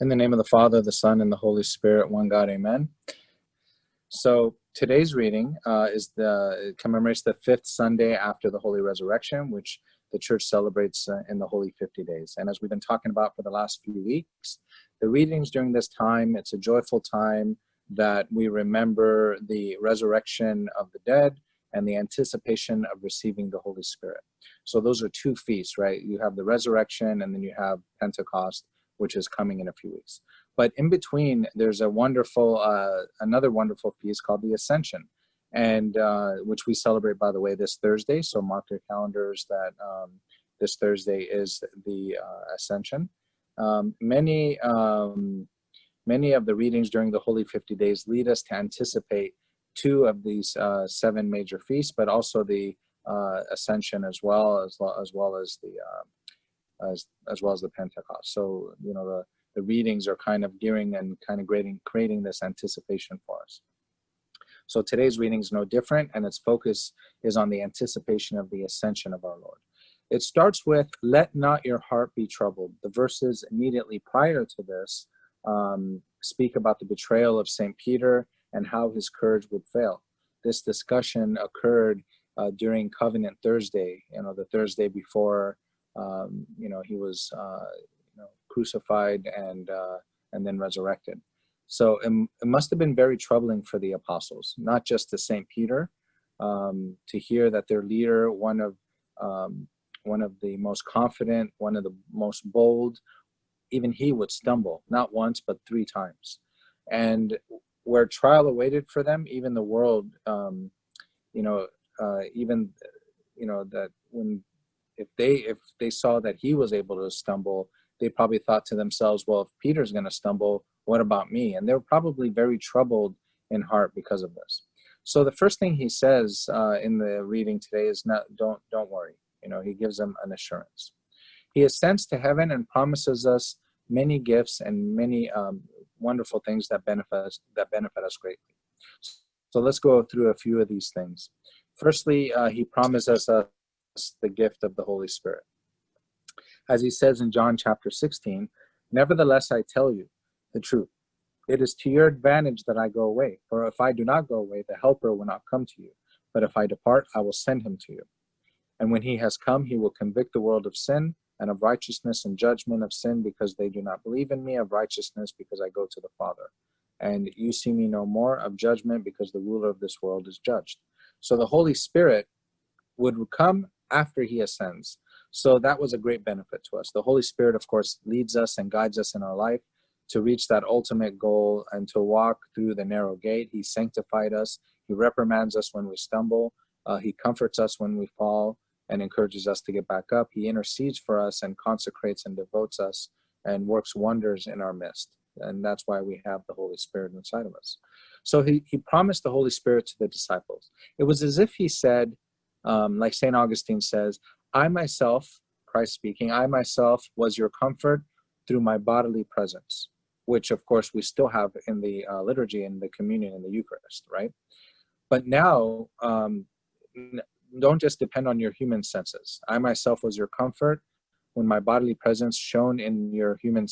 In the name of the Father, the Son, and the Holy Spirit, one God, amen. So today's reading uh, is the commemorates the fifth Sunday after the Holy Resurrection, which the church celebrates uh, in the Holy 50 days. And as we've been talking about for the last few weeks, the readings during this time, it's a joyful time that we remember the resurrection of the dead and the anticipation of receiving the Holy Spirit. So those are two feasts, right? You have the resurrection and then you have Pentecost which is coming in a few weeks. But in between, there's a wonderful, uh, another wonderful feast called the Ascension, and uh, which we celebrate, by the way, this Thursday. So mark your calendars that um, this Thursday is the uh, Ascension. Um, many, um, many of the readings during the Holy 50 Days lead us to anticipate two of these uh, seven major feasts, but also the uh, Ascension as well as, as well as the uh, as as well as the Pentecost. So you know the the readings are kind of gearing and kind of creating creating this anticipation for us. So today's reading is no different, and its focus is on the anticipation of the ascension of our Lord. It starts with "Let not your heart be troubled." The verses immediately prior to this um, speak about the betrayal of Saint Peter and how his courage would fail. This discussion occurred uh, during Covenant Thursday, you know, the Thursday before um, you know, he was uh, you know, crucified and uh, and then resurrected. So it, it, must have been very troubling for the apostles, not just to Saint Peter, um, to hear that their leader, one of um, one of the most confident, one of the most bold, even he would stumble not once but three times, and where trial awaited for them, even the world, um, you know, uh, even you know that when if they if they saw that he was able to stumble they probably thought to themselves well if peter's going to stumble what about me? And they were probably very troubled in heart because of this. So the first thing he says uh, in the reading today is not don't don't worry. You know he gives them an assurance. He ascends to heaven and promises us many gifts and many um, wonderful things that benefit us, that benefit us greatly. So let's go through a few of these things. Firstly uh, he promises us the gift of the Holy Spirit. As he says in John chapter 16, Nevertheless, I tell you the truth. It is to your advantage that I go away. For if I do not go away, the Helper will not come to you. But if I depart, I will send him to you. And when he has come, he will convict the world of sin and of righteousness and judgment of sin because they do not believe in me, of righteousness because I go to the Father. And you see me no more, of judgment because the ruler of this world is judged. So the Holy Spirit would come after he ascends. So that was a great benefit to us. The Holy Spirit, of course, leads us and guides us in our life to reach that ultimate goal and to walk through the narrow gate. He sanctified us, He reprimands us when we stumble, uh, He comforts us when we fall, and encourages us to get back up. He intercedes for us and consecrates and devotes us and works wonders in our midst. And that's why we have the Holy Spirit inside of us. So he, he promised the Holy Spirit to the disciples. It was as if he said, um, like St. Augustine says, I myself, Christ speaking, I myself was your comfort through my bodily presence, which of course we still have in the uh, liturgy, in the communion, in the Eucharist, right? But now, um, don't just depend on your human senses. I myself was your comfort when my bodily presence shone in your human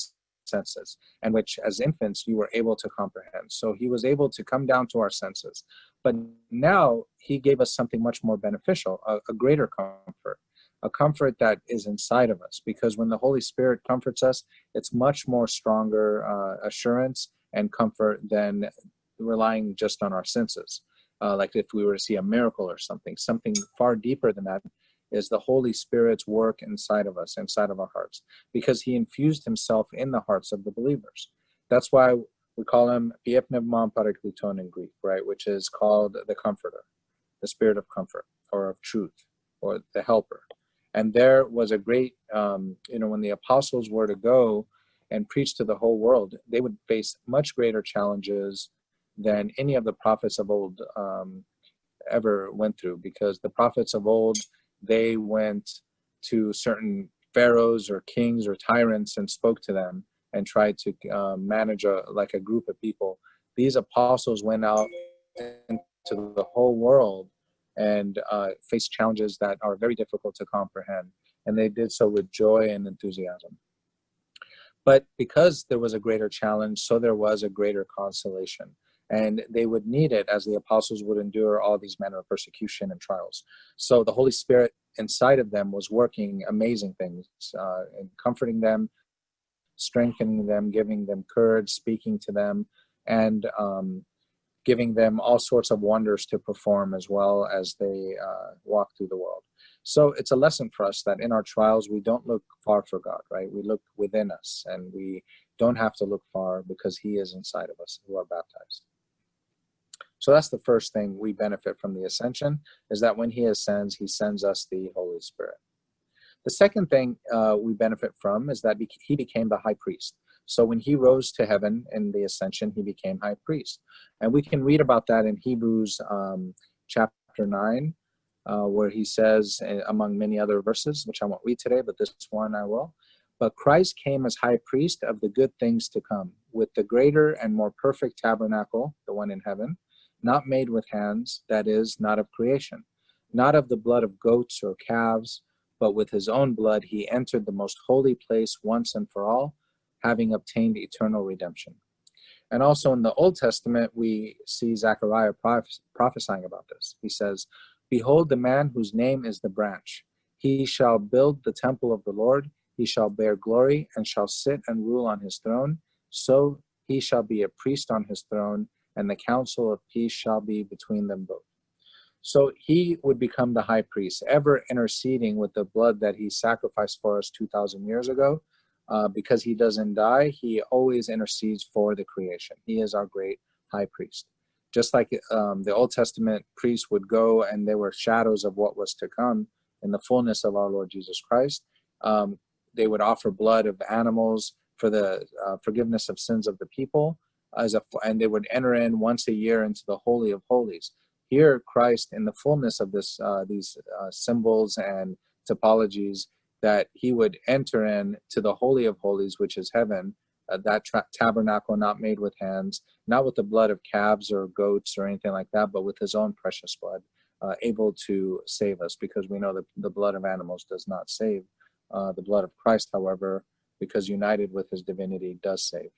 senses, and which as infants you were able to comprehend. So he was able to come down to our senses. But now he gave us something much more beneficial, a, a greater comfort, a comfort that is inside of us. Because when the Holy Spirit comforts us, it's much more stronger uh, assurance and comfort than relying just on our senses. Uh, like if we were to see a miracle or something, something far deeper than that is the Holy Spirit's work inside of us, inside of our hearts, because He infused Himself in the hearts of the believers. That's why we call him Piepnevmon Parakleton in Greek, right, which is called the Comforter, the Spirit of Comfort or of Truth, or the Helper. And there was a great, um, you know, when the apostles were to go and preach to the whole world, they would face much greater challenges than any of the prophets of old um, ever went through, because the prophets of old they went to certain pharaohs or kings or tyrants and spoke to them and tried to uh, manage a like a group of people. These apostles went out into the whole world and uh, faced challenges that are very difficult to comprehend, and they did so with joy and enthusiasm. But because there was a greater challenge, so there was a greater consolation. And they would need it as the apostles would endure all these manner of persecution and trials. So the Holy Spirit inside of them was working amazing things uh, and comforting them, strengthening them, giving them courage, speaking to them, and um, giving them all sorts of wonders to perform as well as they uh, walk through the world. So it's a lesson for us that in our trials, we don't look far for God, right? We look within us and we don't have to look far because He is inside of us who are baptized. So that's the first thing we benefit from the ascension is that when He ascends, He sends us the Holy Spirit. The second thing uh, we benefit from is that He became the high priest. So when he rose to heaven in the ascension, he became high priest. And we can read about that in Hebrews um, chapter 9, uh, where he says, eh, among many other verses, which I won't read today, but this one I will. But Christ came as high priest of the good things to come, with the greater and more perfect tabernacle, the one in heaven, not made with hands, that is, not of creation, not of the blood of goats or calves, but with his own blood he entered the most holy place once and for all, having obtained eternal redemption. And also in the Old Testament, we see Zechariah prophesying about this. He says, Behold, the man whose name is the branch. He shall build the temple of the Lord. He shall bear glory and shall sit and rule on his throne. So he shall be a priest on his throne, and the counsel of peace shall be between them both. So he would become the high priest, ever interceding with the blood that he sacrificed for us 2,000 years ago. Uh, because he doesn't die, he always intercedes for the creation. He is our great high priest just like um, the Old Testament priests would go and they were shadows of what was to come in the fullness of our Lord Jesus Christ. Um, they would offer blood of animals for the uh, forgiveness of sins of the people, as a, and they would enter in once a year into the Holy of Holies. Here, Christ, in the fullness of this, uh, these uh, symbols and typologies that he would enter in to the Holy of Holies, which is heaven, uh, that tra- tabernacle not made with hands, not with the blood of calves or goats or anything like that, but with his own precious blood, uh, able to save us because we know that the blood of animals does not save. Uh, the blood of Christ, however, because united with his divinity, does save.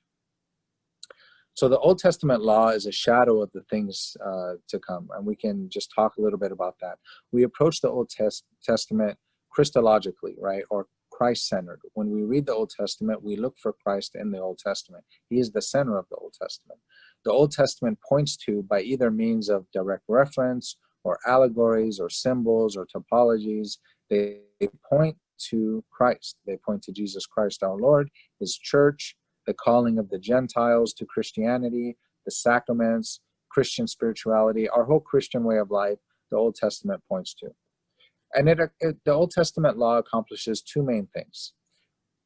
So the Old Testament law is a shadow of the things uh, to come, and we can just talk a little bit about that. We approach the Old Test- Testament Christologically, right, or Christ centered. When we read the Old Testament, we look for Christ in the Old Testament. He is the center of the Old Testament. The Old Testament points to, by either means of direct reference or allegories or symbols or typologies, they, they point to Christ. They point to Jesus Christ our Lord, His church, the calling of the Gentiles to Christianity, the sacraments, Christian spirituality, our whole Christian way of life, the Old Testament points to. And it, it, the Old Testament law accomplishes two main things.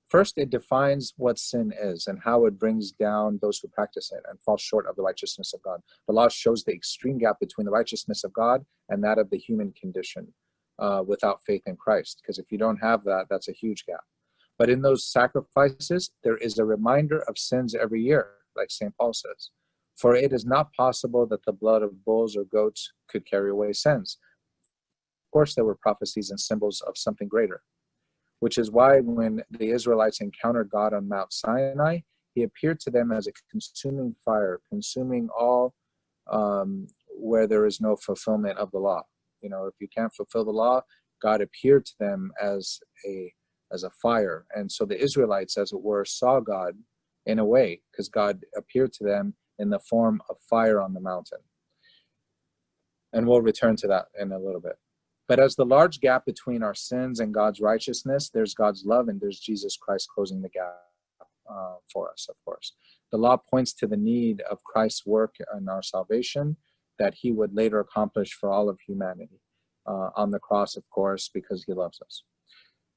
First, it defines what sin is and how it brings down those who practice it and fall short of the righteousness of God. The law shows the extreme gap between the righteousness of God and that of the human condition uh, without faith in Christ. Because if you don't have that, that's a huge gap. But in those sacrifices, there is a reminder of sins every year, like St. Paul says. For it is not possible that the blood of bulls or goats could carry away sins. Of course, there were prophecies and symbols of something greater, which is why when the Israelites encountered God on Mount Sinai, he appeared to them as a consuming fire, consuming all um, where there is no fulfillment of the law. You know, if you can't fulfill the law, God appeared to them as a as a fire, and so the Israelites, as it were, saw God in a way because God appeared to them in the form of fire on the mountain. And we'll return to that in a little bit. But as the large gap between our sins and God's righteousness, there's God's love and there's Jesus Christ closing the gap uh, for us, of course. The law points to the need of Christ's work in our salvation that he would later accomplish for all of humanity uh, on the cross, of course, because he loves us.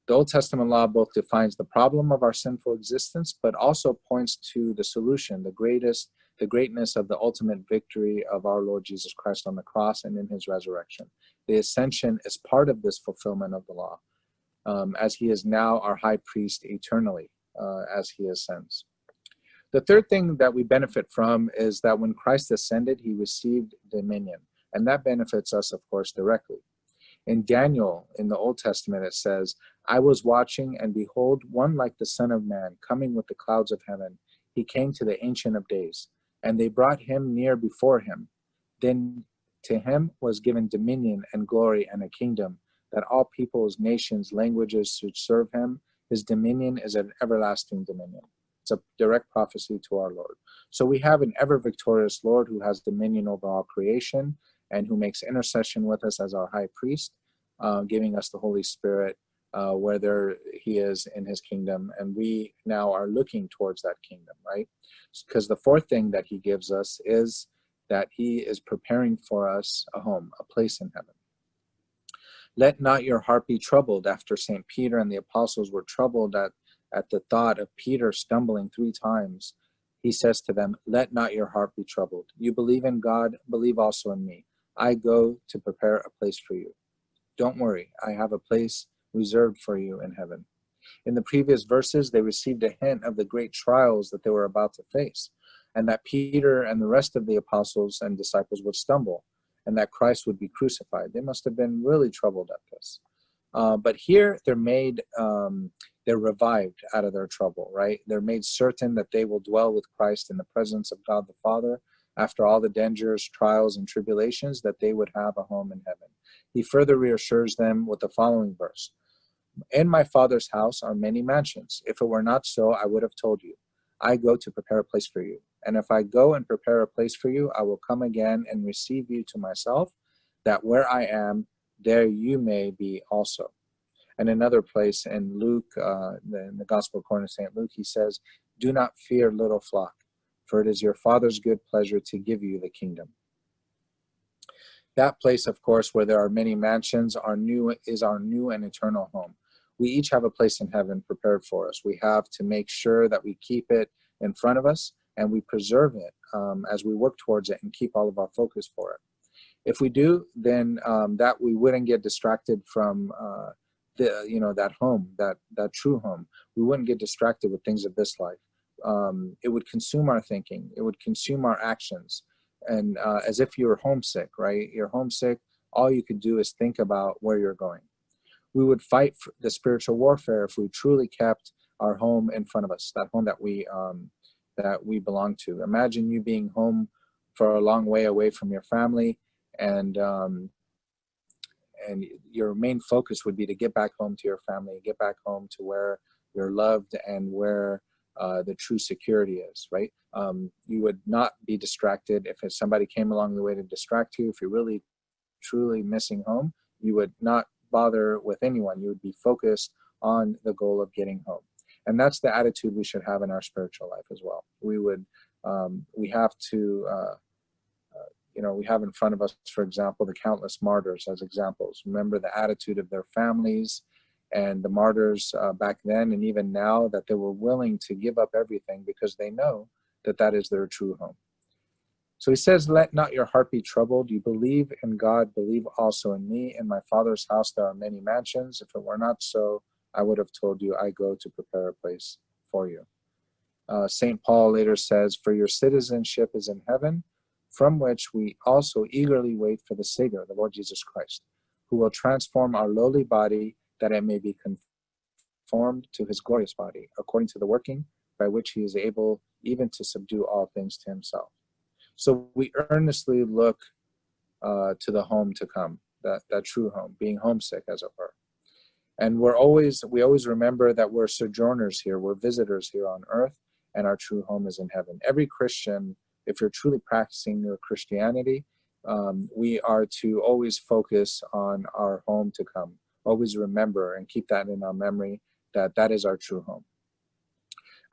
The Old Testament law both defines the problem of our sinful existence, but also points to the solution, the greatest, the greatness of the ultimate victory of our Lord Jesus Christ on the cross and in his resurrection. The ascension is part of this fulfillment of the law, um, as he is now our high priest eternally uh, as he ascends. The third thing that we benefit from is that when Christ ascended, he received dominion, and that benefits us, of course, directly. In Daniel, in the Old Testament, it says, I was watching, and behold, one like the Son of Man coming with the clouds of heaven. He came to the Ancient of Days, and they brought him near before him. Then to him was given dominion and glory and a kingdom, that all peoples, nations, languages should serve him. His dominion is an everlasting dominion. It's a direct prophecy to our Lord. So we have an ever victorious Lord who has dominion over all creation and who makes intercession with us as our high priest, uh, giving us the Holy Spirit uh, whether he is in his kingdom. And we now are looking towards that kingdom, right? Because the fourth thing that he gives us is that he is preparing for us a home, a place in heaven. Let not your heart be troubled after St. Peter and the apostles were troubled at, at the thought of Peter stumbling three times. He says to them, Let not your heart be troubled. You believe in God, believe also in me. I go to prepare a place for you. Don't worry, I have a place reserved for you in heaven. In the previous verses, they received a hint of the great trials that they were about to face, and that Peter and the rest of the apostles and disciples would stumble, and that Christ would be crucified. They must have been really troubled at this. Uh, but here they're made, um, they're revived out of their trouble, right? They're made certain that they will dwell with Christ in the presence of God the Father after all the dangers, trials, and tribulations, that they would have a home in heaven. He further reassures them with the following verse in my Father's house are many mansions. If it were not so, I would have told you. I go to prepare a place for you. And if I go and prepare a place for you, I will come again and receive you to myself, that where I am, there you may be also. And another place in Luke, uh, in the Gospel according to St. Luke, he says, Do not fear, little flock, for it is your Father's good pleasure to give you the kingdom. That place, of course, where there are many mansions, our new is our new and eternal home we each have a place in heaven prepared for us. We have to make sure that we keep it in front of us and we preserve it um, as we work towards it and keep all of our focus for it. If we do, then um, that we wouldn't get distracted from uh, the you know that home, that that true home. We wouldn't get distracted with things of this life. Um, it would consume our thinking. It would consume our actions, and uh, as if you were homesick, right? You're homesick. All you could do is think about where you're going we would fight the spiritual warfare if we truly kept our home in front of us, that home that we um, that we belong to. Imagine you being home for a long way away from your family, and um, and your main focus would be to get back home to your family, get back home to where you're loved and where uh, the true security is. Right? Um, you would not be distracted if somebody came along the way to distract you. If you're really truly missing home, you would not bother with anyone. You would be focused on the goal of getting home. And that's the attitude we should have in our spiritual life as well. We would, um, we have to, uh, uh, you know, we have in front of us, for example, the countless martyrs as examples. Remember the attitude of their families and the martyrs uh, back then and even now that they were willing to give up everything because they know that that is their true home. So he says, Let not your heart be troubled. You believe in God, believe also in me. In my Father's house there are many mansions. If it were not so, I would have told you, I go to prepare a place for you. Uh, St. Paul later says, For your citizenship is in heaven, from which we also eagerly wait for the Savior, the Lord Jesus Christ, who will transform our lowly body that it may be conformed to his glorious body, according to the working by which he is able even to subdue all things to himself. So we earnestly look uh, to the home to come, that, that true home, being homesick, as it were. And we're always, we always remember that we're sojourners here, we're visitors here on earth, and our true home is in heaven. Every Christian, if you're truly practicing your Christianity, um, we are to always focus on our home to come. Always remember and keep that in our memory that that is our true home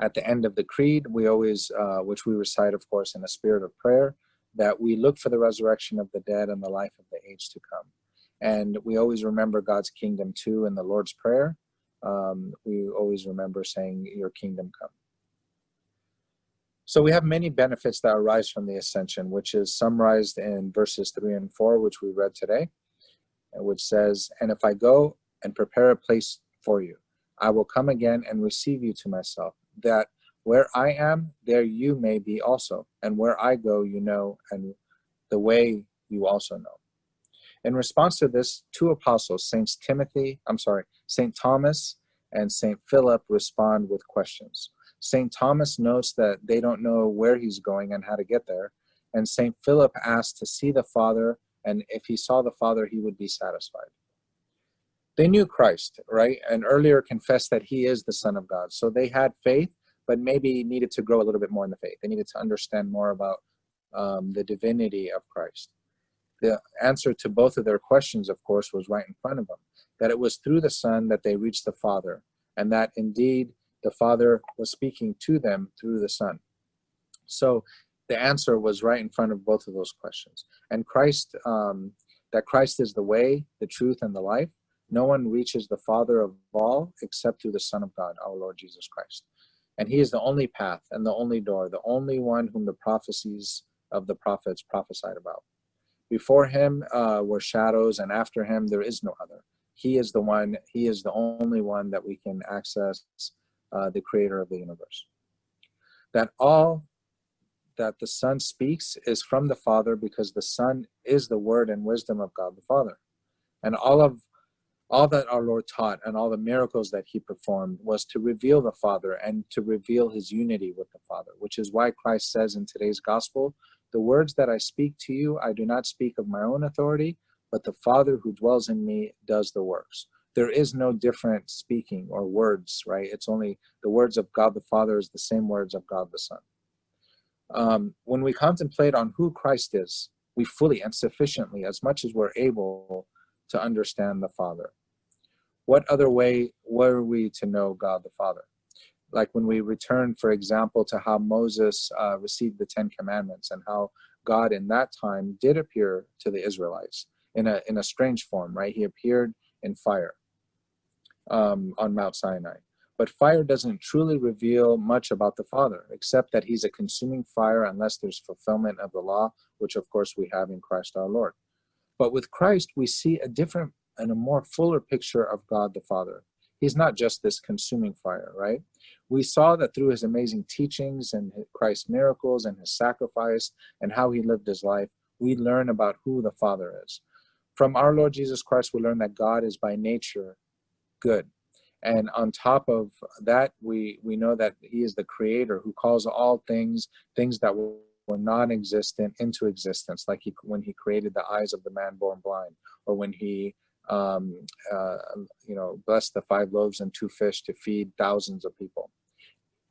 at the end of the creed, we always, uh, which we recite, of course, in a spirit of prayer, that we look for the resurrection of the dead and the life of the age to come. And we always remember God's kingdom too in the Lord's Prayer. Um, we always remember saying, Your kingdom come. So we have many benefits that arise from the ascension, which is summarized in verses 3 and 4, which we read today, which says, And if I go and prepare a place for you, I will come again and receive you to myself, that where I am, there you may be also, and where I go, you know, and the way you also know. In response to this, two apostles, Saints Timothy, I'm sorry, St. Thomas and St. Philip respond with questions. St. Thomas notes that they don't know where he's going and how to get there. And St. Philip asks to see the Father, and if he saw the Father, he would be satisfied. They knew Christ, right? And earlier confessed that he is the Son of God. So they had faith, but maybe needed to grow a little bit more in the faith. They needed to understand more about um, the divinity of Christ. The answer to both of their questions, of course, was right in front of them that it was through the Son that they reached the Father, and that indeed the Father was speaking to them through the Son. So the answer was right in front of both of those questions. And Christ, um, that Christ is the way, the truth, and the life. No one reaches the Father of all except through the Son of God, our Lord Jesus Christ. And he is the only path and the only door, the only one whom the prophecies of the prophets prophesied about. Before him uh, were shadows, and after him there is no other he is the one he is the only one that we can access uh, the creator of the universe that all that the son speaks is from the father because the son is the word and wisdom of god the father and all of all that our lord taught and all the miracles that he performed was to reveal the father and to reveal his unity with the father which is why christ says in today's gospel the words that i speak to you i do not speak of my own authority but the Father who dwells in me does the works. There is no different speaking or words, right? It's only the words of God the Father is the same words of God the Son. Um, when we contemplate on who Christ is, we fully and sufficiently, as much as we're able, to understand the Father. What other way were we to know God the Father? Like when we return, for example, to how Moses uh, received the Ten Commandments and how God in that time did appear to the Israelites in a in a strange form, right? He appeared in fire um, on Mount Sinai. But fire doesn't truly reveal much about the Father, except that He's a consuming fire unless there's fulfillment of the law, which of course we have in Christ our Lord. But with Christ, we see a different and a more fuller picture of God the Father. He's not just this consuming fire, right? We saw that through his amazing teachings and Christ's miracles and his sacrifice and how he lived his life, we learn about who the Father is. From our Lord Jesus Christ, we learn that God is by nature good. And on top of that, we, we know that He is the creator who calls all things, things that were, were non existent, into existence, like he, when He created the eyes of the man born blind, or when He um, uh, you know, blessed the five loaves and two fish to feed thousands of people.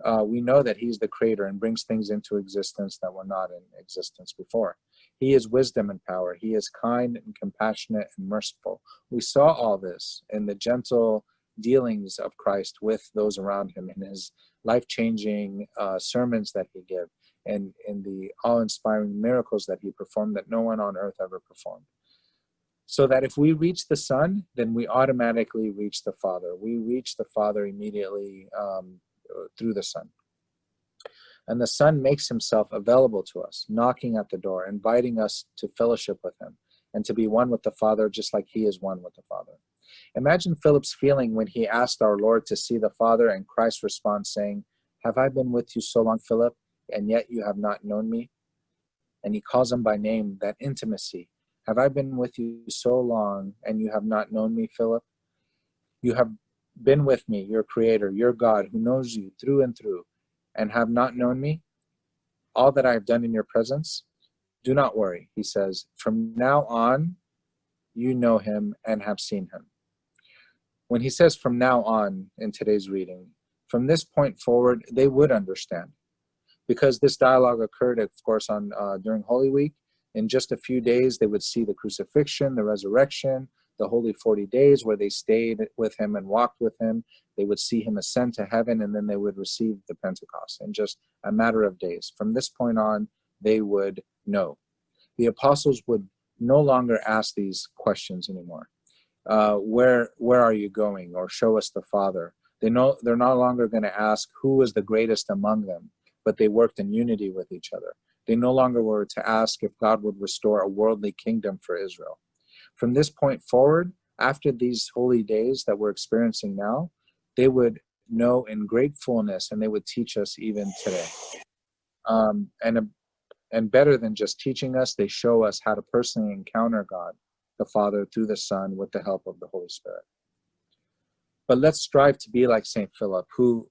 Uh, we know that he's the creator and brings things into existence that were not in existence before. He is wisdom and power. He is kind and compassionate and merciful. We saw all this in the gentle dealings of Christ with those around him in his life changing uh, sermons that he gave and in the awe inspiring miracles that he performed that no one on earth ever performed. So that if we reach the Son, then we automatically reach the Father. We reach the Father immediately um, through the Son. And the Son makes himself available to us, knocking at the door, inviting us to fellowship with him and to be one with the Father, just like he is one with the Father. Imagine Philip's feeling when he asked our Lord to see the Father, and Christ responds, saying, Have I been with you so long, Philip, and yet you have not known me? And he calls him by name, that intimacy. Have I been with you so long, and you have not known me, Philip? You have been with me, your Creator, your God, who knows you through and through and have not known me, all that I have done in your presence, do not worry. He says, From now on, you know him and have seen him. When he says from now on in today's reading, from this point forward, they would understand. Because this dialogue occurred, of course, on uh, during Holy Week. In just a few days, they would see the crucifixion, the resurrection, the holy 40 days where they stayed with him and walked with him. They would see him ascend to heaven and then they would receive the Pentecost in just a matter of days. From this point on, they would know. The apostles would no longer ask these questions anymore. Uh, where where are you going? Or show us the Father. They know they're no longer going to ask who is the greatest among them, but they worked in unity with each other. They no longer were to ask if God would restore a worldly kingdom for Israel from this point forward, after these holy days that we're experiencing now, they would know in great fullness and they would teach us even today. Um, and, and better than just teaching us, they show us how to personally encounter God, the Father, through the Son, with the help of the Holy Spirit. But let's strive to be like St. Philip, who,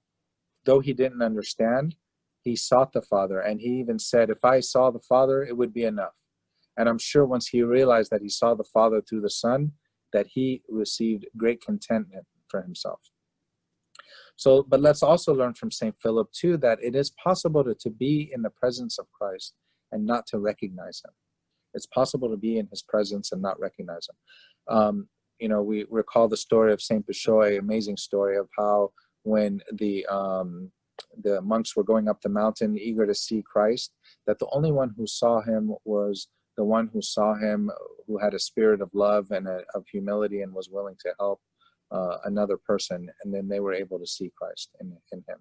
though he didn't understand, he sought the Father. And he even said, If I saw the Father, it would be enough. And I'm sure once he realized that he saw the Father through the Son, that he received great contentment for himself. So, but let's also learn from St. Philip too that it is possible to, to be in the presence of Christ and not to recognize him. It's possible to be in his presence and not recognize him. Um, you know, we recall the story of Saint Bishoy, amazing story of how when the um, the monks were going up the mountain eager to see Christ, that the only one who saw him was the one who saw him, who had a spirit of love and a, of humility and was willing to help uh, another person, and then they were able to see Christ in, in him.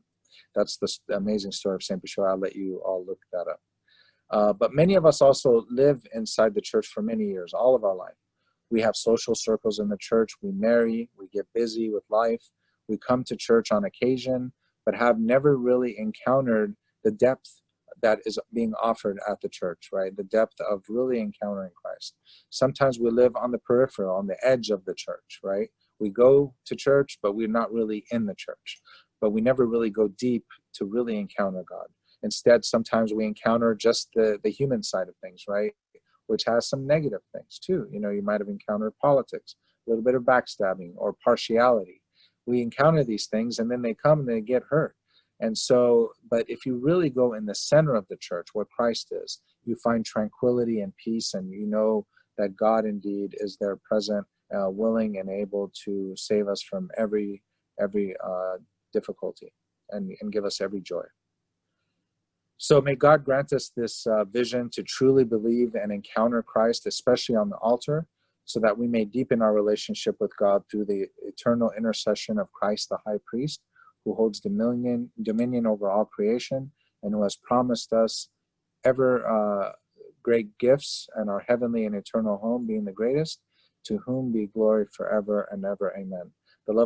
That's the, amazing story of Saint Bishoy. I'll let you all look that up. Uh, but many of us also live inside the church for many years, all of our life. We have social circles in the church. We marry, we get busy with life. We come to church on occasion, but have never really encountered the depth that is being offered at the church, right? The depth of really encountering Christ. Sometimes we live on the peripheral, on the edge of the church, right? We go to church, but we're not really in the church. But we never really go deep to really encounter God. Instead, sometimes we encounter just the, the human side of things, right? Which has some negative things too. You know, you might have encountered politics, a little bit of backstabbing or partiality. We encounter these things and then they come and they get hurt. And so, but if you really go in the center of the church where Christ is, you find tranquility and peace, and you know that God indeed is there present, uh, willing and able to save us from every every uh, difficulty and, and give us every joy. So may God grant us this uh, vision to truly believe and encounter Christ, especially on the altar, so that we may deepen our relationship with God through the eternal intercession of Christ the high priest, who holds dominion, dominion over all creation and who has promised us ever uh, great gifts and our heavenly and eternal home being the greatest, to whom be glory forever and ever. Amen.